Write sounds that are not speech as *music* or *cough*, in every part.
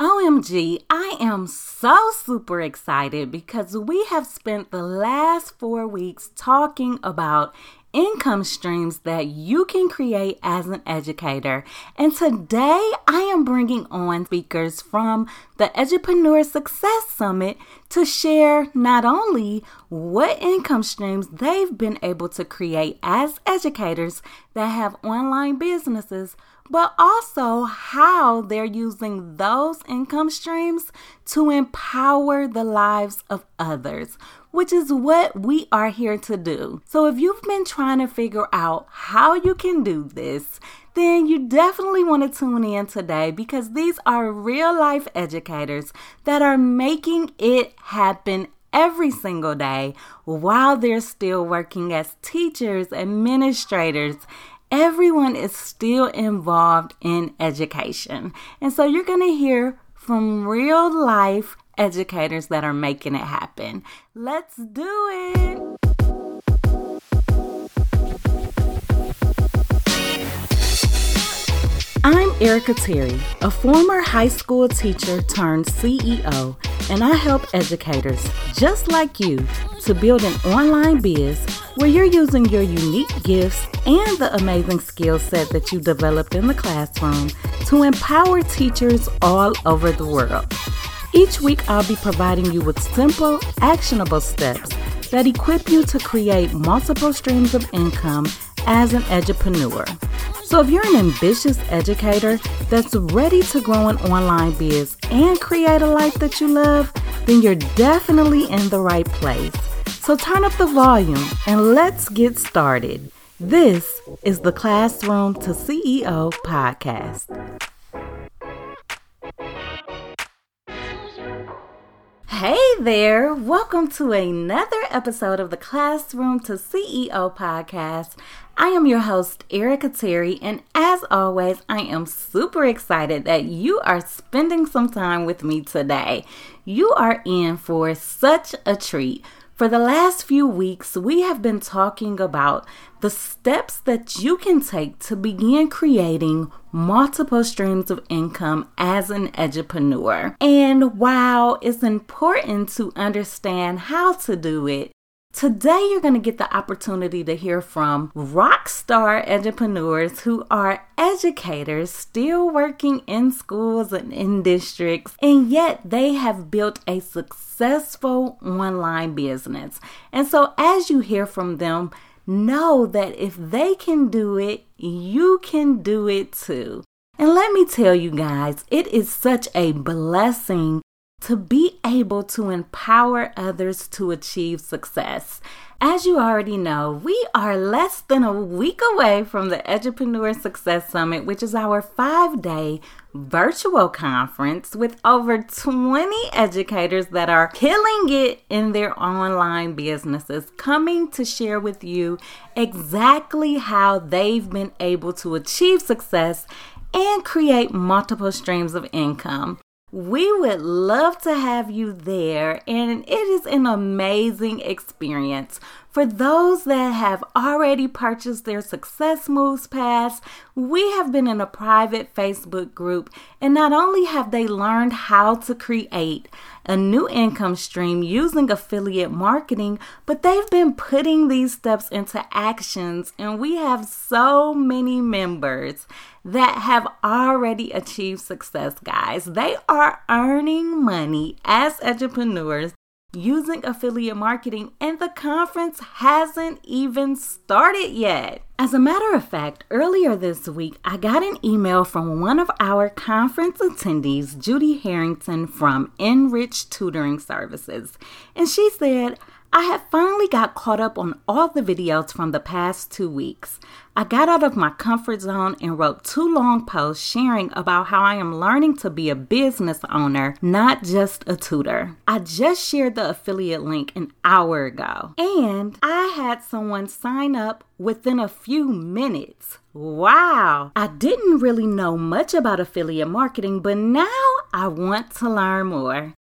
OMG, I am so super excited because we have spent the last four weeks talking about income streams that you can create as an educator. And today I am bringing on speakers from the Edupreneur Success Summit to share not only what income streams they've been able to create as educators that have online businesses but also how they're using those income streams to empower the lives of others, which is what we are here to do. So, if you've been trying to figure out how you can do this, then you definitely want to tune in today because these are real life educators that are making it happen every single day while they're still working as teachers, administrators, everyone is still involved in education. And so you're going to hear from real life educators that are making it happen. Let's do it. I'm Erica Terry, a former high school teacher turned CEO, and I help educators just like you to build an online biz where you're using your unique gifts and the amazing skill set that you developed in the classroom to empower teachers all over the world. Each week, I'll be providing you with simple, actionable steps that equip you to create multiple streams of income as an edupreneur. So, if you're an ambitious educator that's ready to grow an online biz and create a life that you love, then you're definitely in the right place. So, turn up the volume and let's get started. This is the Classroom to CEO podcast. Hey there, welcome to another episode of the Classroom to CEO podcast. I am your host, Erica Terry, and as always, I am super excited that you are spending some time with me today. You are in for such a treat. For the last few weeks, we have been talking about the steps that you can take to begin creating multiple streams of income as an edupreneur. And while it's important to understand how to do it, Today, you're going to get the opportunity to hear from rock star edupreneurs who are educators still working in schools and in districts, and yet they have built a successful online business. And so, as you hear from them, know that if they can do it, you can do it too. And let me tell you guys, it is such a blessing to be able to empower others to achieve success. As you already know, we are less than a week away from the Edupreneur Success Summit, which is our five day virtual conference with over 20 educators that are killing it in their online businesses, coming to share with you exactly how they've been able to achieve success and create multiple streams of income. We would love to have you there, and it is an amazing experience. For those that have already purchased their Success Moves Pass, we have been in a private Facebook group, and not only have they learned how to create a new income stream using affiliate marketing, but they've been putting these steps into actions, and we have so many members that have already achieved success, guys. They are earning money as entrepreneurs using affiliate marketing, and the conference hasn't even started yet. As a matter of fact, earlier this week, I got an email from one of our conference attendees, Judy Harrington from Enrich Tutoring Services, and she said, I had finally got caught up on all the videos from the past two weeks. I got out of my comfort zone and wrote two long posts sharing about how I am learning to be a business owner, not just a tutor. I just shared the affiliate link an hour ago, and I had someone sign up within a few minutes. Wow! I didn't really know much about affiliate marketing, but now I want to learn more.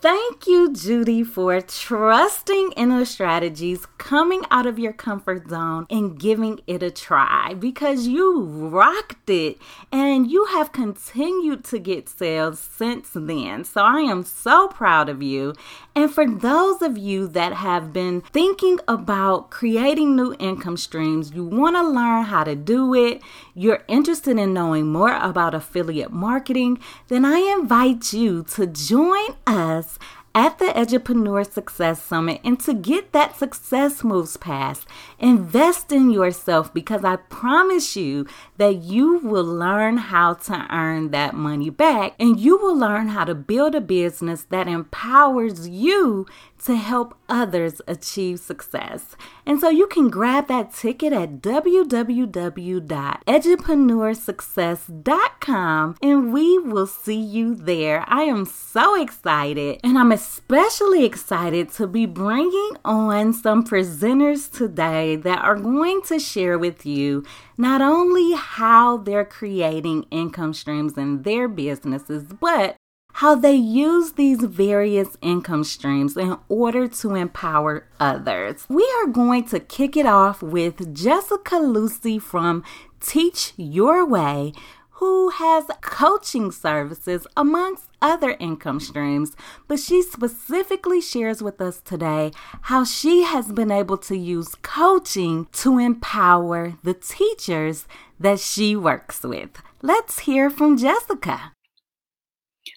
Thank you, Judy, for trusting in the strategies, coming out of your comfort zone, and giving it a try because you rocked it and you have continued to get sales since then. So I am so proud of you. And for those of you that have been thinking about creating new income streams, you want to learn how to do it, you're interested in knowing more about affiliate marketing, then I invite you to join us at the Edupreneur Success Summit and to get that Success Moves Pass. Invest in yourself because I promise you that you will learn how to earn that money back and you will learn how to build a business that empowers you to help others achieve success. And so you can grab that ticket at www.edupreneur.success.com and we will see you there. I am so excited and I'm especially excited to be bringing on some presenters today that are going to share with you not only how they're creating income streams in their businesses, but how they use these various income streams in order to empower others. We are going to kick it off with Jessica Lucy from Teach Your Way, who has coaching services amongst other income streams, but she specifically shares with us today how she has been able to use coaching to empower the teachers that she works with. Let's hear from Jessica.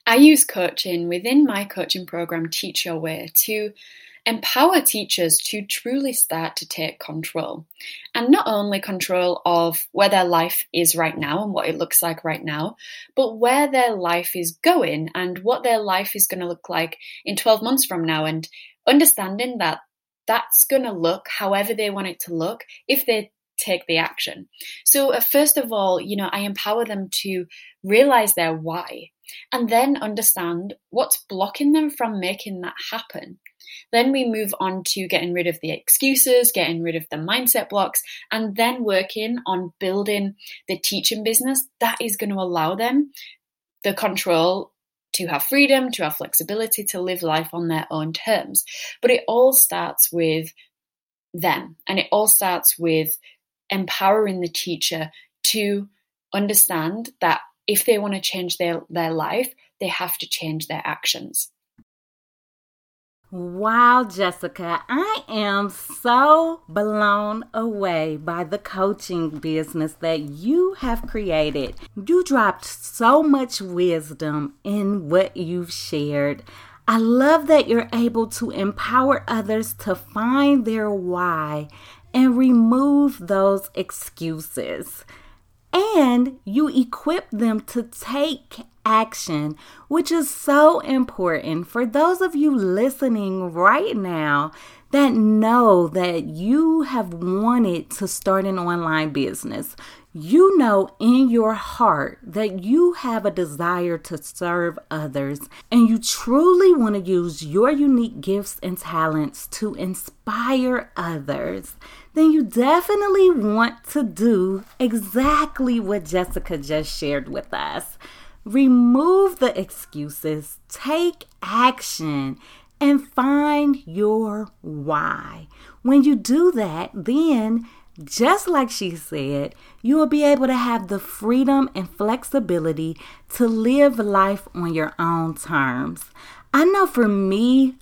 I use coaching within my coaching program, Teach Your Way, to empower teachers to truly start to take control. And not only control of where their life is right now and what it looks like right now, but where their life is going and what their life is going to look like in 12 months from now. And understanding that that's going to look however they want it to look if they take the action. So, uh, first of all, you know, I empower them to realize their why and then understand what's blocking them from making that happen. Then we move on to getting rid of the excuses, getting rid of the mindset blocks, and then working on building the teaching business that is going to allow them the control to have freedom, to have flexibility, to live life on their own terms. But it all starts with them, and it all starts with empowering the teacher to understand that if they want to change their, their life, they have to change their actions. Wow, Jessica, I am so blown away by the coaching business that you have created. You dropped so much wisdom in what you've shared. I love that you're able to empower others to find their why and remove those excuses and you equip them to take action, which is so important for those of you listening right now that know that you have wanted to start an online business. You know in your heart that you have a desire to serve others and you truly want to use your unique gifts and talents to inspire others then you definitely want to do exactly what Jessica just shared with us. Remove the excuses, take action, and find your why. When you do that, then just like she said, you will be able to have the freedom and flexibility to live life on your own terms. I know for me,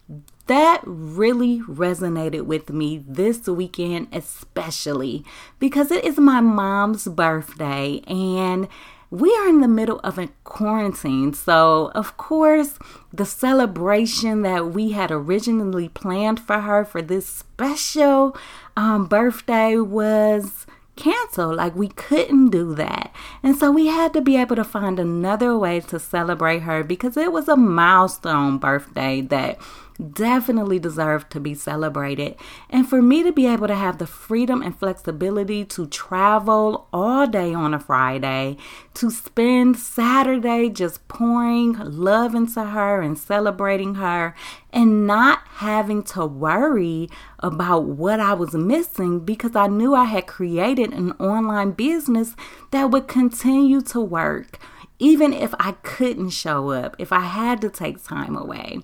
that really resonated with me this weekend, especially because it is my mom's birthday and we are in the middle of a quarantine. So, of course, the celebration that we had originally planned for her for this special um, birthday was canceled. Like we couldn't do that. And so we had to be able to find another way to celebrate her because it was a milestone birthday that definitely deserve to be celebrated. And for me to be able to have the freedom and flexibility to travel all day on a Friday, to spend Saturday just pouring love into her and celebrating her, and not having to worry about what I was missing because I knew I had created an online business that would continue to work even if I couldn't show up, if I had to take time away.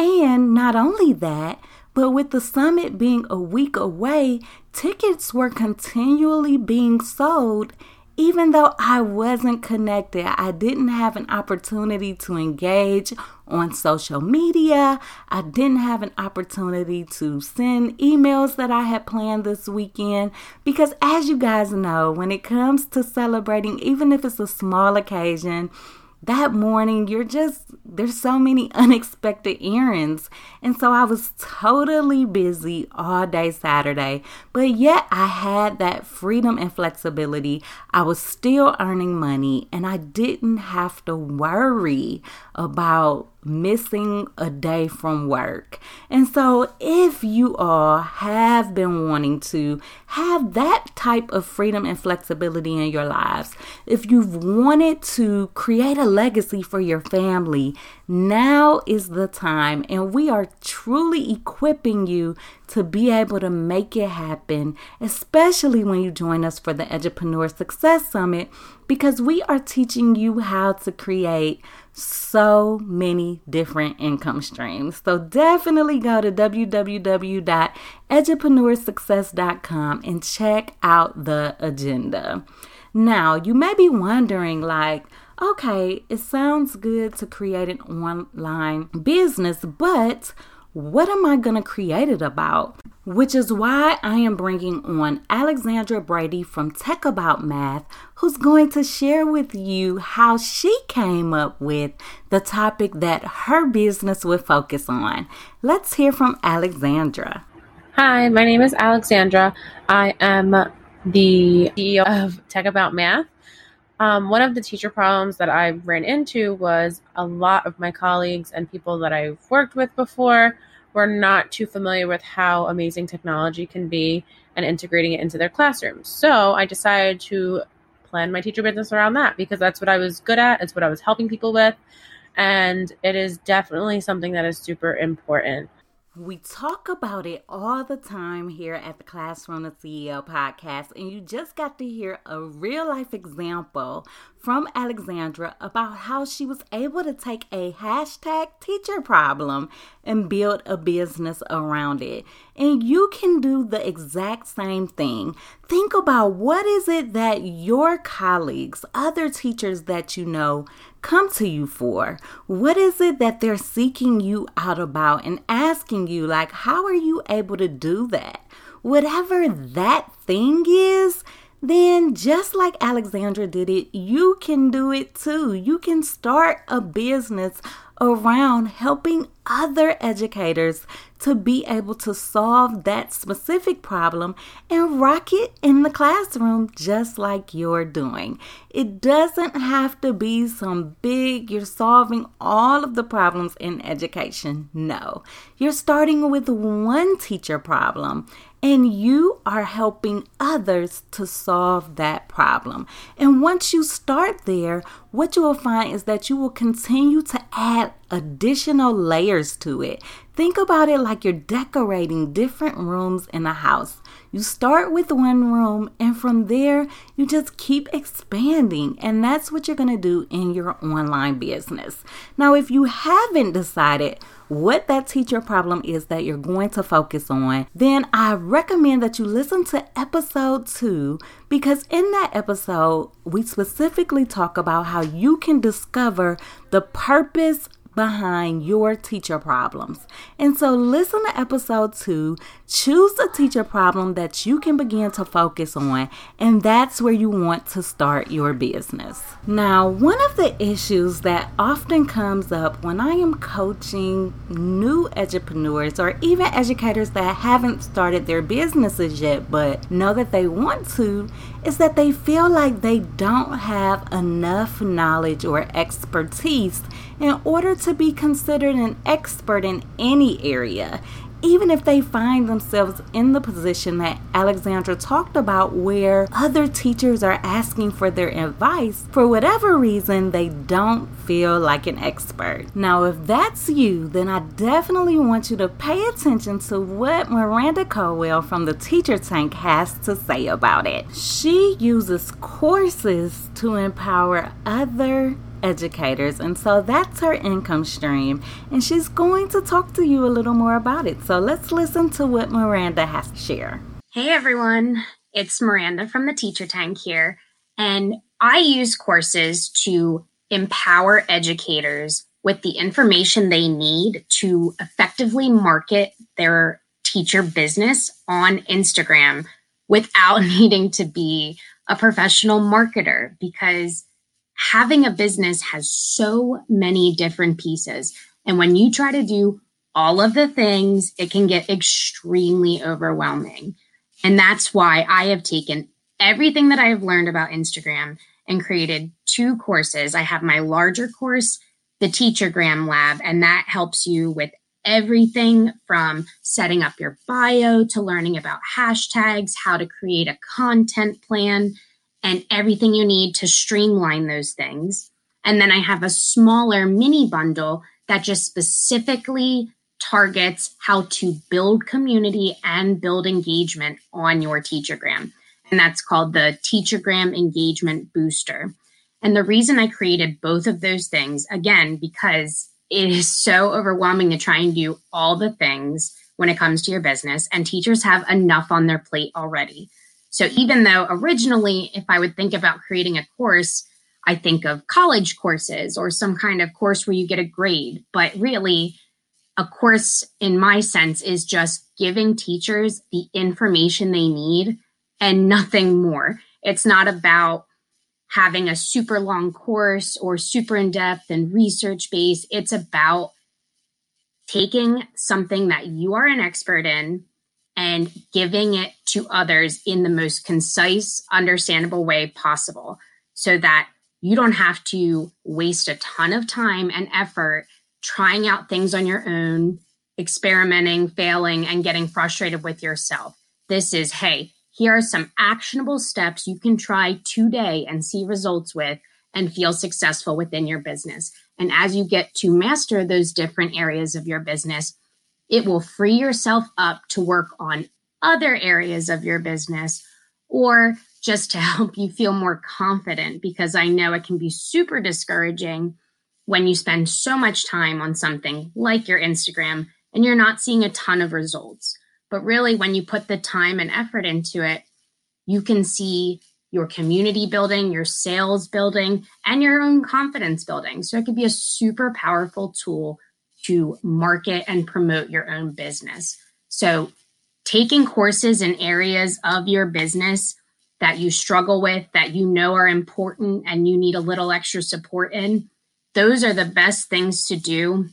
And not only that, but with the summit being a week away, tickets were continually being sold even though I wasn't connected, I didn't have an opportunity to engage on social media. I didn't have an opportunity to send emails that I had planned this weekend because, as you guys know, when it comes to celebrating, even if it's a small occasion, that morning you're just there's so many *laughs* unexpected errands. And so i was totally busy all day saturday but yet i had that freedom and flexibility. I was still earning money and i didn't have to worry about missing a day from work. And so, if you all have been wanting to have that type of freedom and flexibility in your lives, if you've wanted to create a legacy for your family, now is the time. And we are truly equipping you to be able to make it happen, especially when you join us for the Edupreneur Success Summit, because we are teaching you how to create so many different income streams. So definitely go to www.edupreneursuccess.com and check out the agenda. Now, you may be wondering like, okay, it sounds good to create an online business, but what am I going to create it about? Which is why I am bringing on Alexandra Brady from Tech About Math, who's going to share with you how she came up with the topic that her business would focus on. Let's hear from Alexandra. Hi, my name is Alexandra. I am the CEO of Tech About Math. Um, one of the teacher problems that I ran into was a lot of my colleagues and people that I've worked with before were not too familiar with how amazing technology can be and integrating it into their classrooms. So I decided to plan my teacher business around that because that's what I was good at, it's what I was helping people with, and it is definitely something that is super important. We talk about it all the time here at the Classroom to CEO podcast, and you just got to hear a real life example from Alexandra about how she was able to take a hashtag teacher problem and build a business around it. And you can do the exact same thing. Think about what is it that your colleagues, other teachers that you know, come to you for? What is it that they're seeking you out about and asking you, like, how are you able to do that? Whatever that thing is, then just like Alexandra did it, you can do it too. You can start a business around helping other educators to be able to solve that specific problem and rock it in the classroom just like you're doing. It doesn't have to be some big, you're solving all of the problems in education. No, you're starting with one teacher problem and you are helping others to solve that problem. And once you start there, what you will find is that you will continue to add additional layers to it. Think about it like you're decorating different rooms in a house. You start with one room, and from there, you just keep expanding. And that's what you're going to do in your online business. Now, if you haven't decided, what that teacher problem is that you're going to focus on, then I recommend that you listen to episode two because in that episode, we specifically talk about how you can discover the purpose behind your teacher problems. And so, listen to episode two, choose a teacher problem that you can begin to focus on, and that's where you want to start your business. Now, one of the issues that often comes up when I am coaching new entrepreneurs or even educators that haven't started their businesses yet but know that they want to is that they feel like they don't have enough knowledge or expertise in order to be considered an expert in any area even if they find themselves in the position that Alexandra talked about, where other teachers are asking for their advice, for whatever reason, they don't feel like an expert. Now, if that's you, then I definitely want you to pay attention to what Miranda Colwell from the Teacher Tank has to say about it. She uses courses to empower other educators. And so that's her income stream. And she's going to talk to you a little more about it. So let's listen to what Miranda has to share. Hey everyone, it's Miranda from the Teacher Tank here. And I use courses to empower educators with the information they need to effectively market their teacher business on Instagram without *laughs* needing to be a professional marketer because having a business has so many different pieces. And when you try to do all of the things, it can get extremely overwhelming. And that's why I have taken everything that I have learned about Instagram and created two courses. I have my larger course, the Teachergram Lab, and that helps you with everything from setting up your bio to learning about hashtags, how to create a content plan, and everything you need to streamline those things. And then I have a smaller mini bundle that just specifically targets how to build community and build engagement on your Teachergram. And that's called the Teachergram Engagement Booster. And the reason I created both of those things, again, because it is so overwhelming to try and do all the things when it comes to your business, and teachers have enough on their plate already. So even though originally, if I would think about creating a course, I think of college courses or some kind of course where you get a grade, but really, a course in my sense is just giving teachers the information they need and nothing more. It's not about having a super long course or super in depth and research based. It's about taking something that you are an expert in and giving it to others in the most concise, understandable way possible so that you don't have to waste a ton of time and effort trying out things on your own, experimenting, failing, and getting frustrated with yourself. This is, hey, here are some actionable steps you can try today and see results with and feel successful within your business. And as you get to master those different areas of your business, it will free yourself up to work on other areas of your business or just to *laughs* help you feel more confident because I know it can be super discouraging when you spend so much time on something like your Instagram and you're not seeing a ton of results. But really, when you put the time and effort into it, you can see your community building, your sales building, and your own confidence building. So it could be a super powerful tool to market and promote your own business. So taking courses in areas of your business that you struggle with, that you know are important and you need a little extra support in, those are the best things to do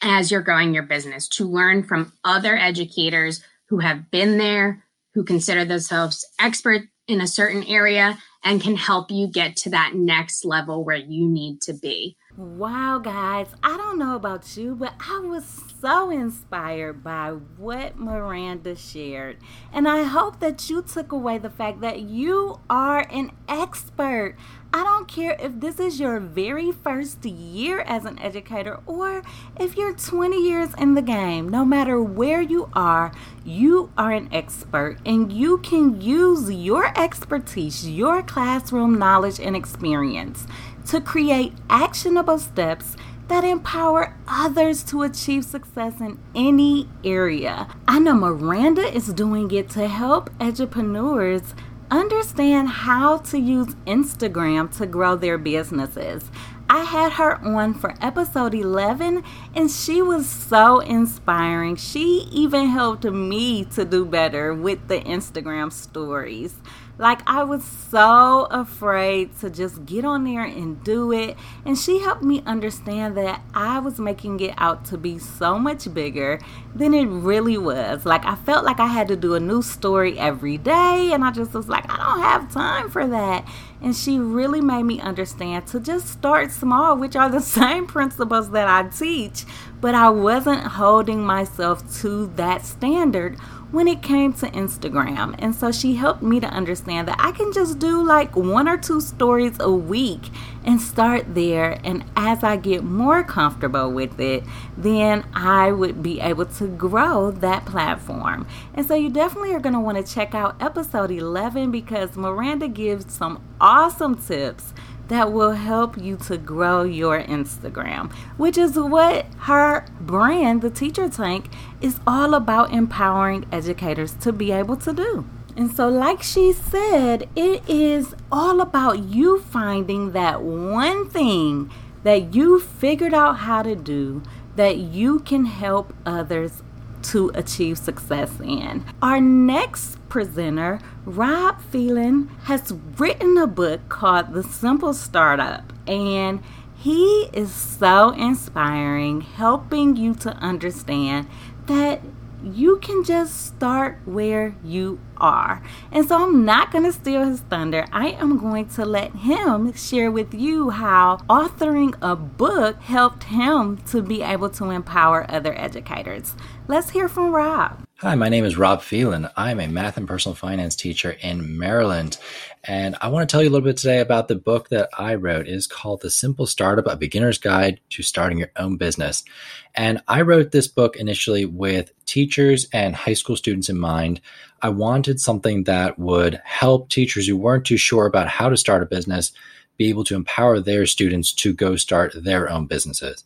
as you're growing your business to learn from other educators who have been there, who consider themselves expert in a certain area and can help you get to that next level where you need to be. Wow, guys, I don't know about you, but I was so inspired by what Miranda shared. And I hope that you took away the fact that you are an expert. I don't care if this is your very first year as an educator or if you're 20 years in the game. No matter where you are, you are an expert and you can use your expertise, your classroom knowledge, and experience to create actionable steps that empower others to achieve success in any area. I know Miranda is doing it to help entrepreneurs understand how to use Instagram to grow their businesses. I had her on for episode 11 and she was so inspiring. She even helped me to do better with the Instagram stories. Like, I was so afraid to just get on there and do it. And she helped me understand that I was making it out to be so much bigger than it really was. Like, I felt like I had to do a new story every day. And I just was like, I don't have time for that. And she really made me understand to just start small, which are the *laughs* same principles that I teach. But I wasn't holding myself to that standard when it came to Instagram. And so she helped me to understand that I can just do like one or two stories a week and start there. And as I get more comfortable with it, then I would be able to grow that platform. And so you definitely are going to want to check out episode 11 because Miranda gives some awesome tips that will help you to grow your Instagram, which is what her brand, the Teacher Tank, is all about empowering educators to be able to do. And so, like she said, it is all about you finding that one thing that you figured out how to do that you can help others to achieve success in. Our next presenter, Rob Phelan, has written a book called The Simple Startup, and he is so inspiring, helping you to understand that you can just start where you are. And so I'm not going to steal his thunder. I am going to let him share with you how authoring a book helped him to be able to empower other educators. Let's hear from Rob. Hi, my name is Rob Phelan. I'm a math and personal finance teacher in Maryland. And I want to tell you a little bit today about the book that I wrote. It is called The Simple Startup, A Beginner's Guide to Starting Your Own Business. And I wrote this book initially with teachers and high school students in mind. I wanted something that would help teachers who weren't too sure about how to start a business be able to empower their students to go start their own businesses.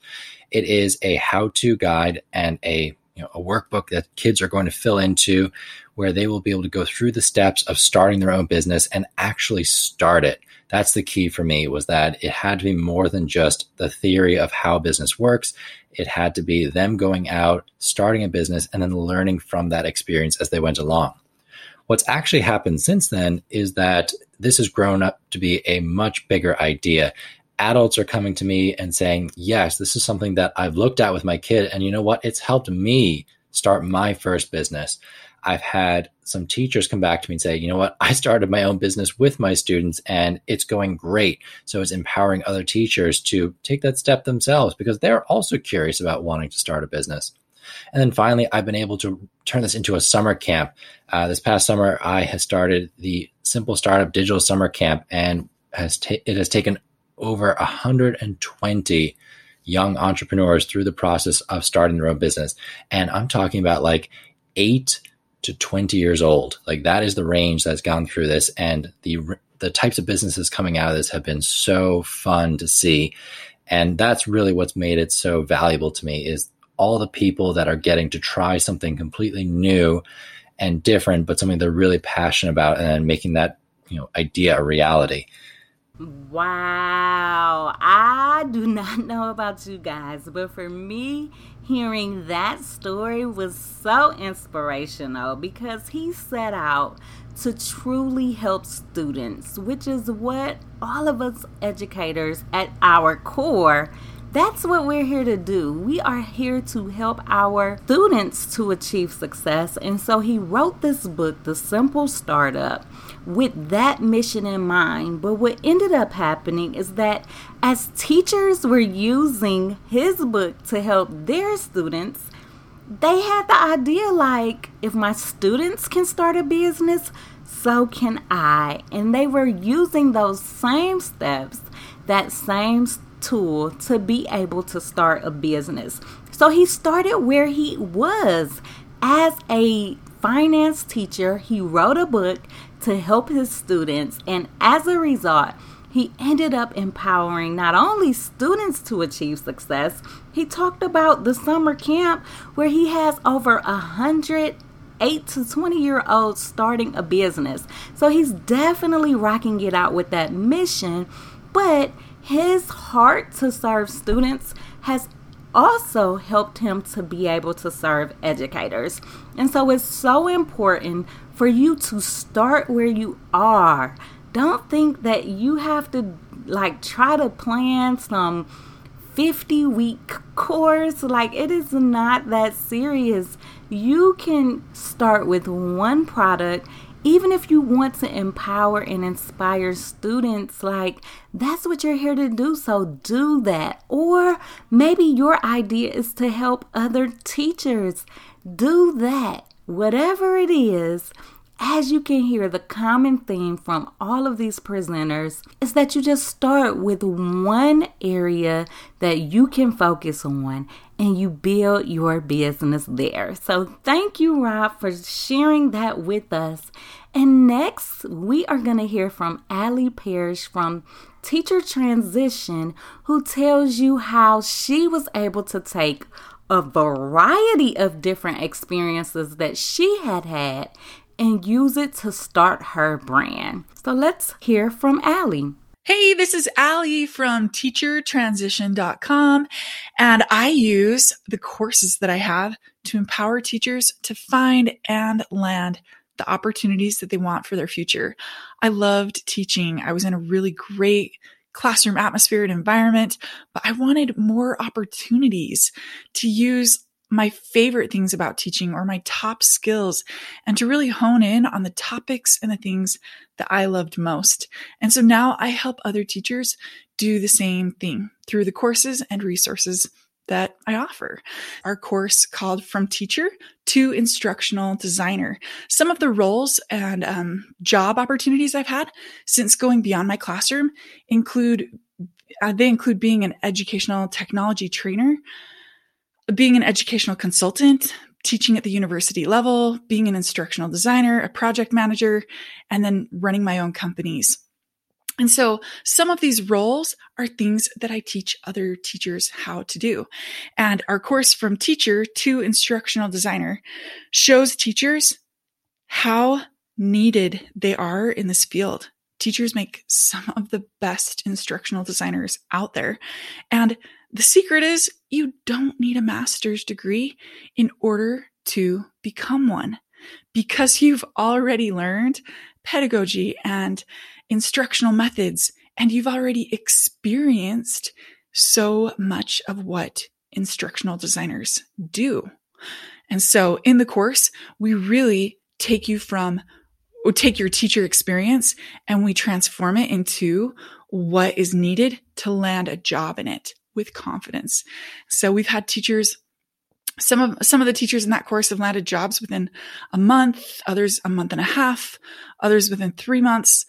It is a how to guide and a you know, a workbook that kids are going to fill into where they will be able to go through the steps of starting their own business and actually start it. That's the key for me was that it had to be more than just the theory of how business works. It had to be them going out, starting a business, and then learning from that experience as they went along. What's actually happened since then is that this has grown up to be a much bigger idea adults are coming to me and saying, yes, this is something that I've looked at with my kid. And you know what? It's helped me start my first business. I've had some teachers come back to me and say, you know what? I started my own business with my students and it's going great. So it's empowering other teachers to take that step themselves because they're also curious about wanting to start a business. And then finally, I've been able to turn this into a summer camp. Uh, this past summer, I have started the Simple Startup Digital Summer Camp, and has ta- it has taken over 120 young entrepreneurs through the process of starting their own business. And I'm talking about like eight to 20 years old. Like that is the range that's gone through this. And the, the types of businesses coming out of this have been so fun to see. And that's really what's made it so valuable to me is all the people that are getting to try something completely new and different, but something they're really passionate about and making that, you know, idea a reality. Wow. I do not *laughs* know about you guys, but for me, hearing that story was so inspirational because he set out to truly help students, which is what all of us educators at our core that's what we're here to do. We are here to help our students to achieve success. And so he wrote this book, The Simple Startup, with that mission in mind. But what ended up happening is that as teachers were using his book to help their students, they had the idea like, if my students can start a business, so can I. And they were using those same steps, that same tool to be able to start a business. So he started where he was as a finance teacher. He wrote a book to help his students, and as a result, he ended up empowering not only students to achieve success, he talked about the summer camp where he has over a hundred 8 to 20 year olds starting a business. So he's definitely rocking it out with that mission, but his heart to serve students has also helped him to be able to serve educators. And so it's so important for you to start where you are. Don't think that you have to like try to plan some 50 week course. Like it is not that serious. You can start with one product even if you want to empower and inspire students, like that's what you're here to do. So do that. Or maybe your idea is to help other teachers. Do that. Whatever it is, as you can hear, the common theme from all of these presenters is that you just start with one area that you can focus on and you build your business there. So, thank you, Rob, for sharing that with us. And next, we are going to hear from Allie Parrish from Teacher Transition, who tells you how she was able to take a variety of different experiences that she had had and use it to start her brand. So let's hear from Allie. Hey, this is Allie from teachertransition.com, and I use the courses that I have to empower teachers to find and land the opportunities that they want for their future. I loved teaching. I was in a really great classroom atmosphere and environment, but I wanted more opportunities to use my favorite things about teaching or my top skills and to really hone in on the topics and the things that I loved most. And so now I help other teachers do the same thing through the courses and resources that I offer. Our course called From Teacher to Instructional Designer. Some of the roles and um, job opportunities I've had since going beyond my classroom include uh, they include being an educational technology trainer, being an educational consultant, teaching at the university level, being an instructional designer, a project manager, and then running my own companies. And so some of these roles are things that I teach other teachers how to do. And our course from teacher to instructional designer shows teachers how needed they are in this field. Teachers make some of the best instructional designers out there. And the secret is you don't need a master's degree in order to become one because you've already learned pedagogy and instructional methods and you've already experienced so much of what instructional designers do. And so in the course, we really take you from take your teacher experience and we transform it into what is needed to land a job in it with confidence. So we've had teachers some of some of the teachers in that course have landed jobs within a month, others a month and a half, others within 3 months.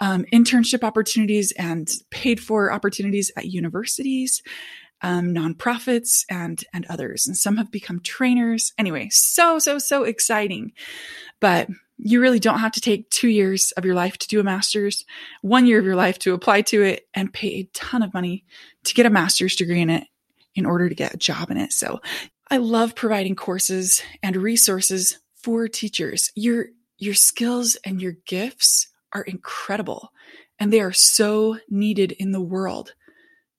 Um, internship opportunities and paid for opportunities at universities, um, nonprofits, and and others. And some have become trainers. Anyway, so so so exciting. But you really don't have to take two years of your life to do a master's, one year of your life to apply to it and pay a ton of money to get a master's degree in it in order to get a job in it. So I love providing courses and resources for teachers. Your, your skills and your gifts are incredible and they are so needed in the world,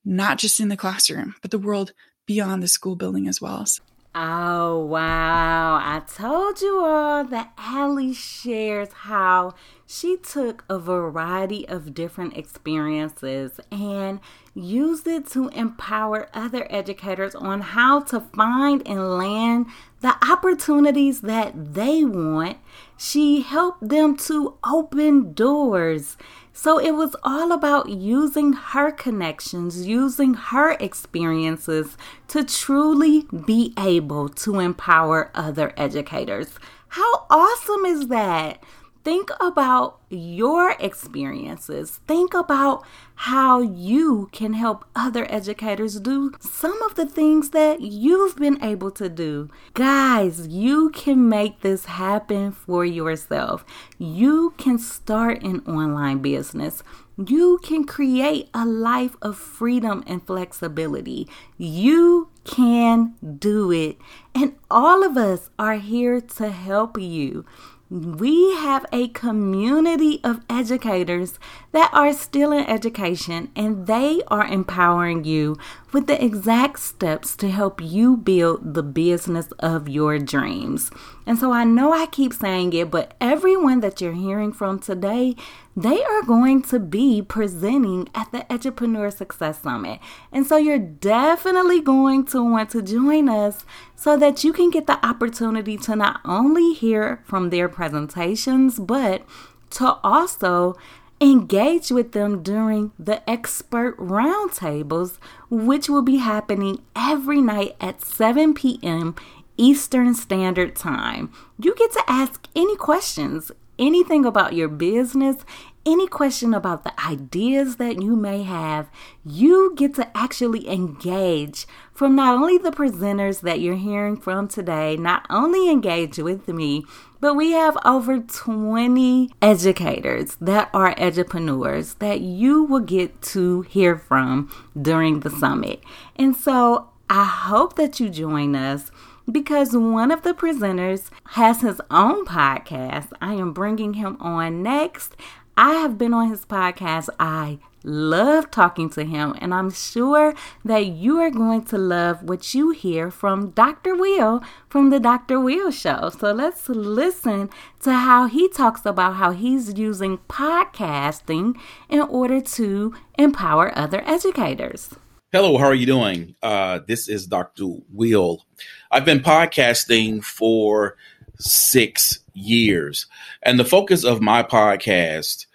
not just in the classroom, but the world beyond the school building as well. So Oh, wow. I told you all that Allie shares how she took a variety of different experiences and used it to empower other educators on how to find and land the opportunities that they want. She helped them to open doors so it was all about using her connections, using her experiences to truly be able to empower other educators. How awesome is that? Think about your experiences. Think about how you can help other educators do some of the things that you've been able to do. Guys, you can make this happen for yourself. You can start an online business. You can create a life of freedom and flexibility. You can do it. And all of us are here to help you we have a community of educators that are still in education and they are empowering you with the exact steps to help you build the business of your dreams. And so I know I keep saying it, but everyone that you're hearing from today, they are going to be presenting at the Edupreneur Success Summit. And so you're definitely going to want to join us so that you can get the opportunity to not only hear from their presentations, but to also engage with them during the expert roundtables, which will be happening every night at 7 p.m. Eastern Standard Time. You get to ask any questions anything about your business, any question about the ideas that you may have, you get to actually engage from not only the presenters that you're hearing from today, not only engage with me, but we have over 20 educators that are edupreneurs that you will get to hear from during the summit. And so I hope that you join us because one of the presenters has his own podcast. I am bringing him on next. I have been on his podcast. I love talking to him, and I'm sure that you are going to love what you hear from Dr. Will from the Dr. Will Show. So let's listen to how he talks about how he's using podcasting in order to empower other educators. Hello, how are you doing? Uh, this is Dr. Will. I've been podcasting for six years, and the focus of my podcast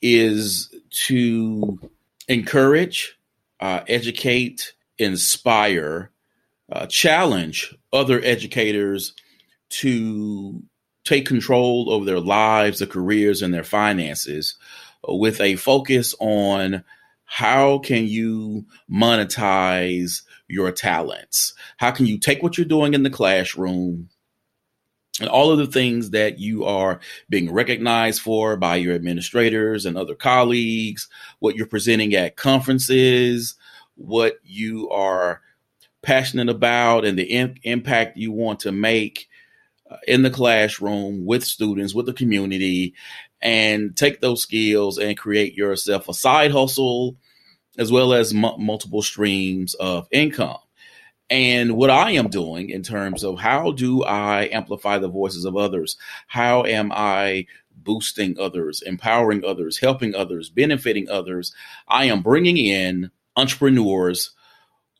is to encourage, uh, educate, inspire, uh, challenge other educators to take control over their lives, their careers, and their finances with a focus on how can you monetize your talents? How can you take what you're doing in the classroom and all of the things that you are being recognized for by your administrators and other colleagues, what you're presenting at conferences, what you are passionate about, and the in- impact you want to make uh, in the classroom with students, with the community, and take those skills and create yourself a side hustle as well as m- multiple streams of income and what I am doing in terms of how do I amplify the voices of others? How am I boosting others, empowering others, helping others, benefiting others? I am bringing in entrepreneurs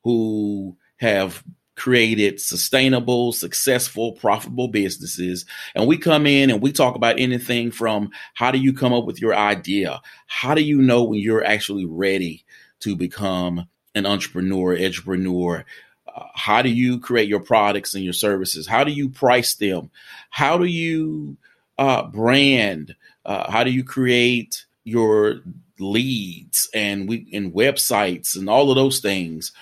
who have created sustainable, successful, profitable businesses. And we come in and we talk about anything from how do you come up with your idea? How do you know when you're actually ready to become an entrepreneur, entrepreneur? How do you create your products and your services? How do you price them? How do you uh, brand? Uh, how do you create your leads and we and websites and all of those things?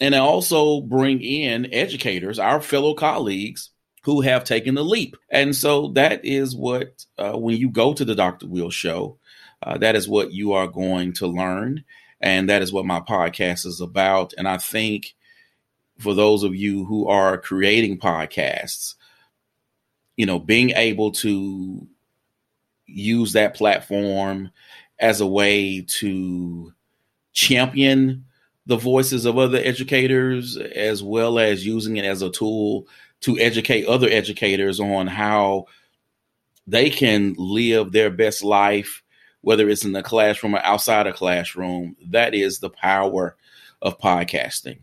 And I also bring in educators, our fellow colleagues who have taken the leap. And so that is what, uh, when you go to the Dr. Will show, uh, that is what you are going to learn. And that is what my podcast is about. And I think for those of you who are creating podcasts, you know, being able to use that platform as a way to champion the voices of other educators, as well as using it as a tool to educate other educators on how they can live their best life, whether it's in the classroom or outside a classroom. That is the power of podcasting.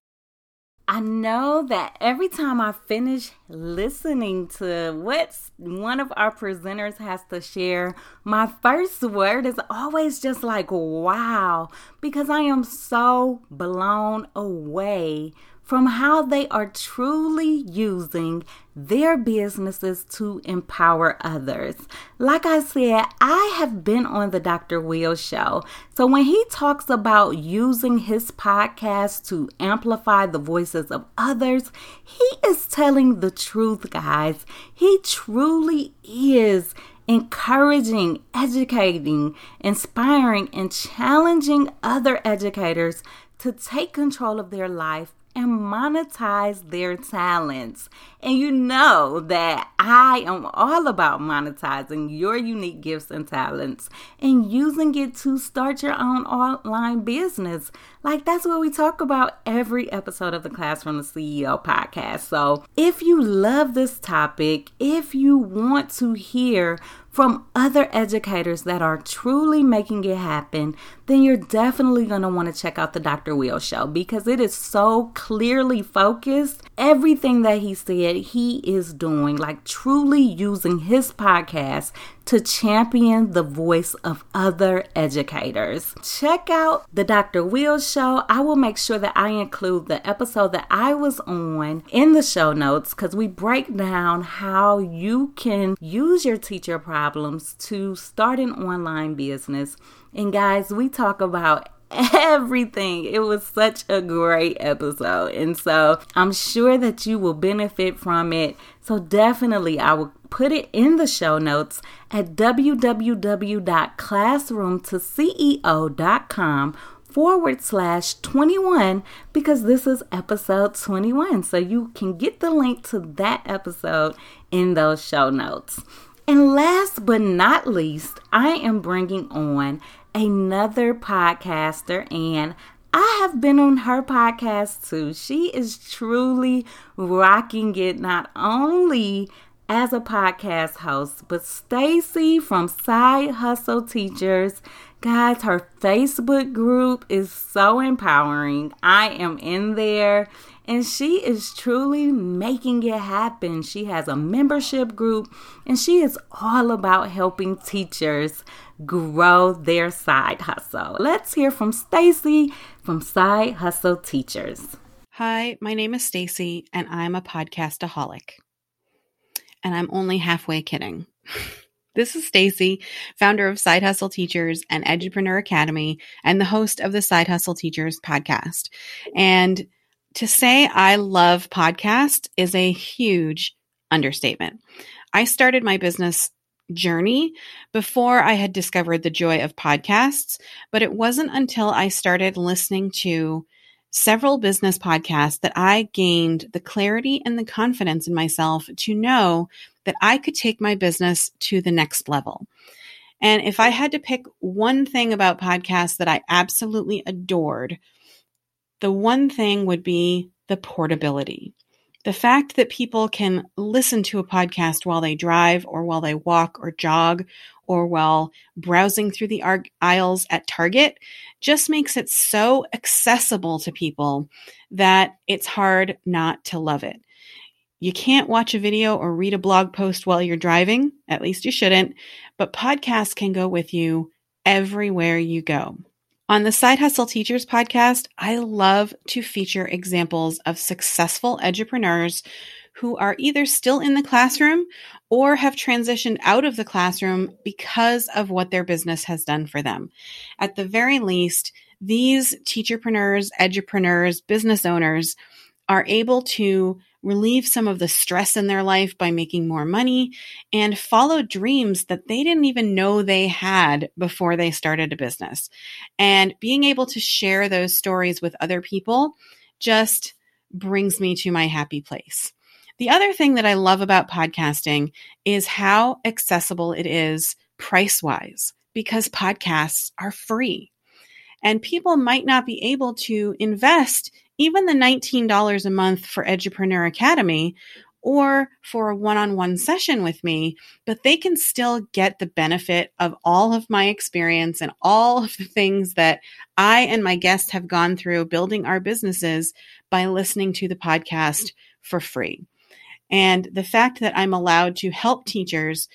I know that every time I finish listening to what one of our presenters has to share, my first word is always just like, wow, because I am so blown away from how they are truly using their businesses to empower others. Like I said, I have been on the Dr. Will show. So when he talks about using his podcast to amplify the voices of others, he is telling the truth, guys. He truly is encouraging, educating, inspiring, and challenging other educators to take control of their life and monetize their talents. And you know that I am all about monetizing your unique gifts and talents and using it to start your own online business. Like that's what we talk about every episode of the Classroom to CEO podcast. So if you love this topic, if you want to hear from other educators that are truly making it happen, then you're definitely going to want to check out the Dr. Will show because it is so clearly focused. Everything that he said, he is doing, like truly using his podcast to champion the voice of other educators. Check out the Dr. Will show. I will make sure that I include the episode that I was on in the show notes because we break down how you can use your teacher problems to start an online business. And guys, we talk about everything. It was such a great episode. And so I'm sure that you will benefit from it. So definitely, I will put it in the show notes at www.classroomtoceo.com forward slash 21 because this is episode 21. So you can get the link to that episode in those show notes. And last but not least, I am bringing on another podcaster, and I have been on her podcast too. She is truly rocking it not only as a podcast host, but Stacy from Side Hustle Teachers. Guys, her Facebook group is so empowering. I am in there and she is truly making it happen. She has a membership group and she is all about helping teachers grow their side hustle. Let's hear from Stacy from Side Hustle Teachers. Hi, my name is Stacy and I'm a podcastaholic. And I'm only halfway kidding. *laughs* This is Stacy, founder of Side Hustle Teachers and Edupreneur Academy and the host of the Side Hustle Teachers podcast. And to say I love podcast is a huge understatement. I started my business journey before I had discovered the joy of podcasts, but it wasn't until I started listening to several business podcasts that I gained the clarity and the confidence in myself to know that I could take my business to the next level. And if I had to pick one thing about podcasts that I absolutely adored, the one thing would be the portability. The fact that people can listen to a podcast while they drive or while they walk or jog or while browsing through the aisles at Target just makes it so accessible to people that it's hard not to love it. You can't watch a video or read a blog post while you're driving, at least you shouldn't, but podcasts can go with you everywhere you go. On the Side Hustle Teachers podcast, I love to feature examples of successful edupreneurs who are either still in the classroom or have transitioned out of the classroom because of what their business has done for them. At the very least, these teacherpreneurs, edupreneurs, business owners are able to relieve some of the stress in their life by making more money, and follow dreams that they didn't even know they had before they started a business. And being able to share those stories with other people just brings me to my happy place. The other thing that I love about podcasting is how accessible it is price wise because podcasts are free. And people might not be able to invest even the $19 a month for Edupreneur Academy or for a one on one session with me, but they can still get the benefit of all of my experience and all of the things that I and my guests have gone through building our businesses by listening to the podcast for free. And the fact that I'm allowed to help teachers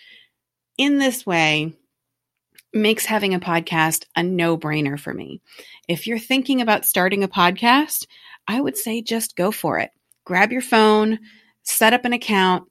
in this way makes having a podcast a no brainer for me. If you're thinking about starting a podcast, I would say just go for it. Grab your phone, set up an account,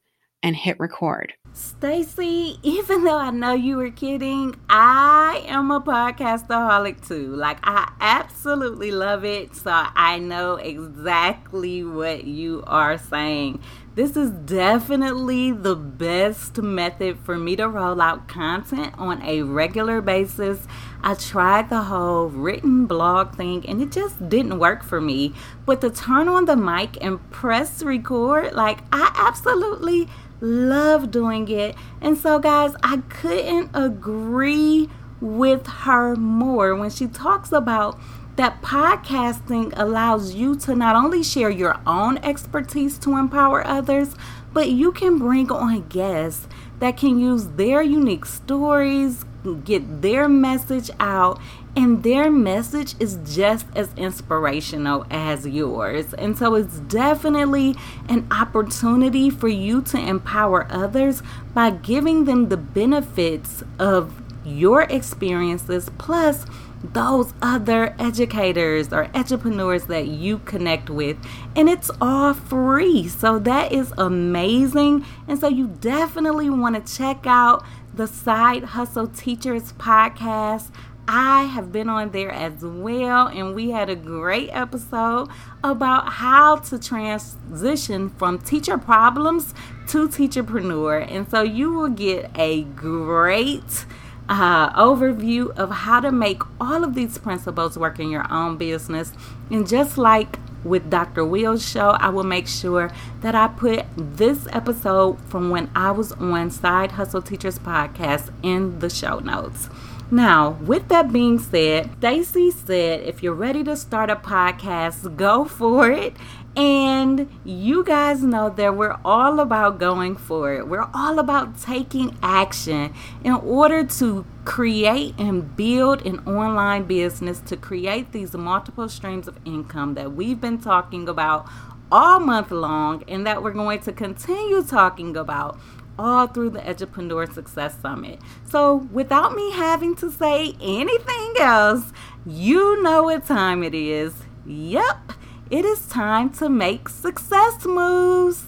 and hit record. Stacy, *laughs* even though I know you were kidding, I am a podcastaholic too. Like I absolutely love it. So I know exactly what you are saying. This is definitely the best method for me to roll out content on a regular basis. I tried the whole written blog thing and it just didn't work for me. But to turn on the mic and press record, like I absolutely love doing it. And so, guys, I couldn't agree with her more when she talks about that podcasting allows you to not only share your own expertise to empower others, but you can bring on guests that can use their unique stories, get their message out and their message is just as inspirational as yours. And so it's definitely an opportunity for you to empower others by giving them the benefits of your experiences plus those other educators or edupreneurs that you connect with and it's all free. So that is amazing. And so you definitely want to check out the side hustle teachers podcast. I have been on there as well, and we had a great episode about how to transition from teacher problems to teacherpreneur. And so you will get a great uh, overview of how to make all of these principles work in your own business. And just like with Dr. Will's show, I will make sure that I put this episode from when I was on Side Hustle Teachers Podcast in the show notes. Now, with that being said, Stacy said if you're ready to start a podcast, go for it. And you guys know that we're all about going for it. We're all about taking action in order to create and build an online business to create these multiple streams of income that we've been talking about all month long and that we're going to continue talking about all through the Edupreneur Success Summit. So, without me having to say anything else, you know what time it is. Yep, it is time to make success moves.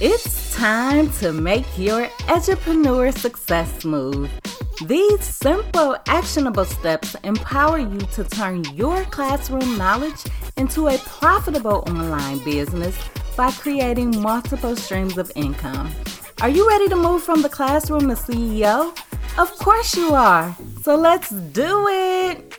It's time to make your Edupreneur success move. These simple, actionable steps empower you to turn your classroom knowledge into a profitable online business by creating multiple streams of income. Are you ready to move from the classroom to CEO? Of course you are. So let's do it.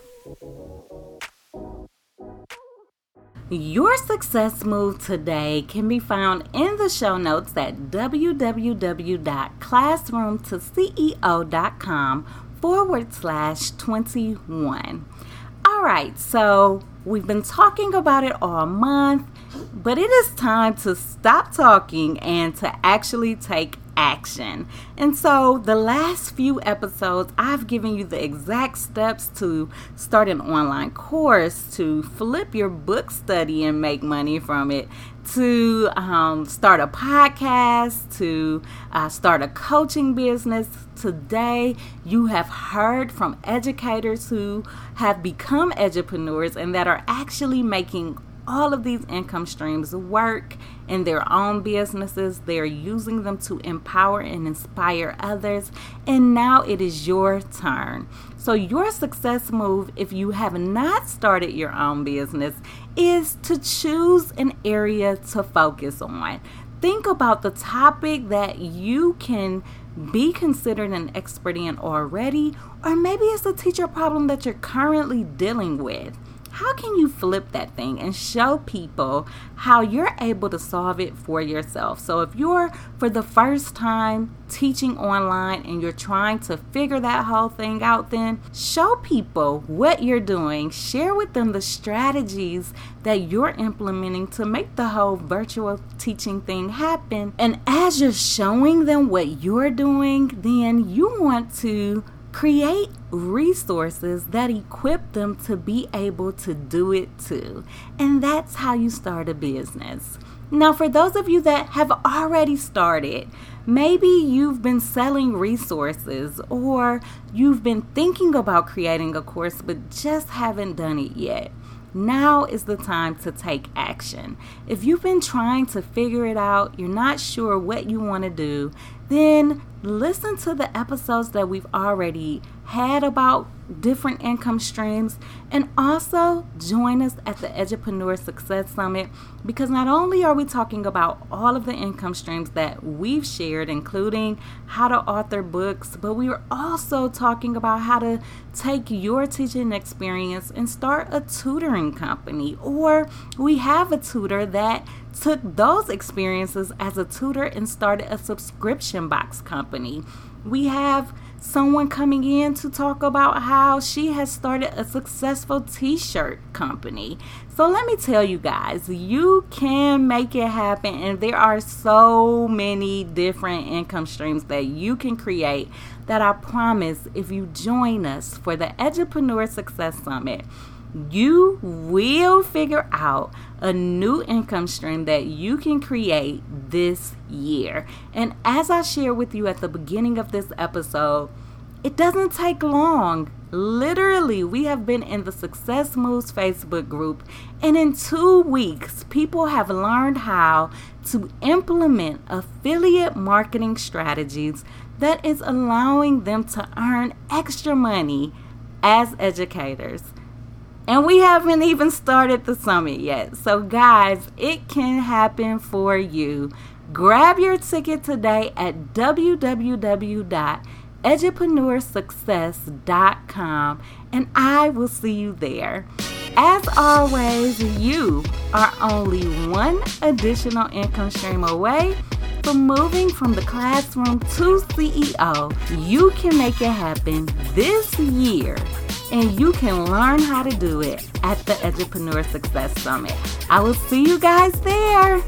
Your success move today can be found in the show notes at www.classroomtoceo.com forward slash 21. All right, so we've been talking about it all month, but it is time to stop talking and to actually take action. And so, the last few episodes, I've given you the exact steps to start an online course, to flip your book study and make money from it, to um, start a podcast, to uh, start a coaching business. Today, you have heard from educators who have become edupreneurs and that are actually making all of these income streams work in their own businesses. They're using them to empower and inspire others. And now it is your turn. So, your success move, if you have not started your own business, is to choose an area to focus on. Think about the topic that you can be considered an expert in already, or maybe it's a teacher problem that you're currently dealing with how can you flip that thing and show people how you're able to solve it for yourself? So, if you're for the first time teaching online and you're trying to figure that whole thing out, then show people what you're doing, share with them the strategies that you're implementing to make the whole virtual teaching thing happen. And as you're showing them what you're doing, then you want to Create resources that equip them to be able to do it too. And that's how you start a business. Now, for those of you that have already started, maybe you've been selling resources or you've been thinking about creating a course but just haven't done it yet. Now is the time to take action. If you've been trying to figure it out, you're not sure what you want to do, then listen to the episodes that we've already had about different income streams and also join us at the Edupreneur Success Summit because not only are we talking about all of the income streams that we've shared, including how to author books, but we are also talking about how to take your teaching experience and start a tutoring company. Or we have a tutor that took those experiences as a tutor and started a subscription box company. We have someone coming in to talk about how she has started a successful t shirt company. So let me tell you guys, you can make it happen, and there are so many different income streams that you can create that I promise if you join us for the Edupreneur Success Summit you will figure out a new income stream that you can create this year. And as I shared with you at the beginning of this episode, it doesn't take long. Literally, we have been in the Success Moves Facebook group, and in two weeks, people have learned how to implement affiliate marketing strategies that is allowing them to earn extra money as educators. And we haven't even started the summit yet. So, guys, it can happen for you. Grab your ticket today at www.edupreneursuccess.com and I will see you there. As always, you are only one additional income stream away from moving from the classroom to CEO. You can make it happen this year and you can learn how to do it at the Edupreneur Success Summit. I will see you guys there.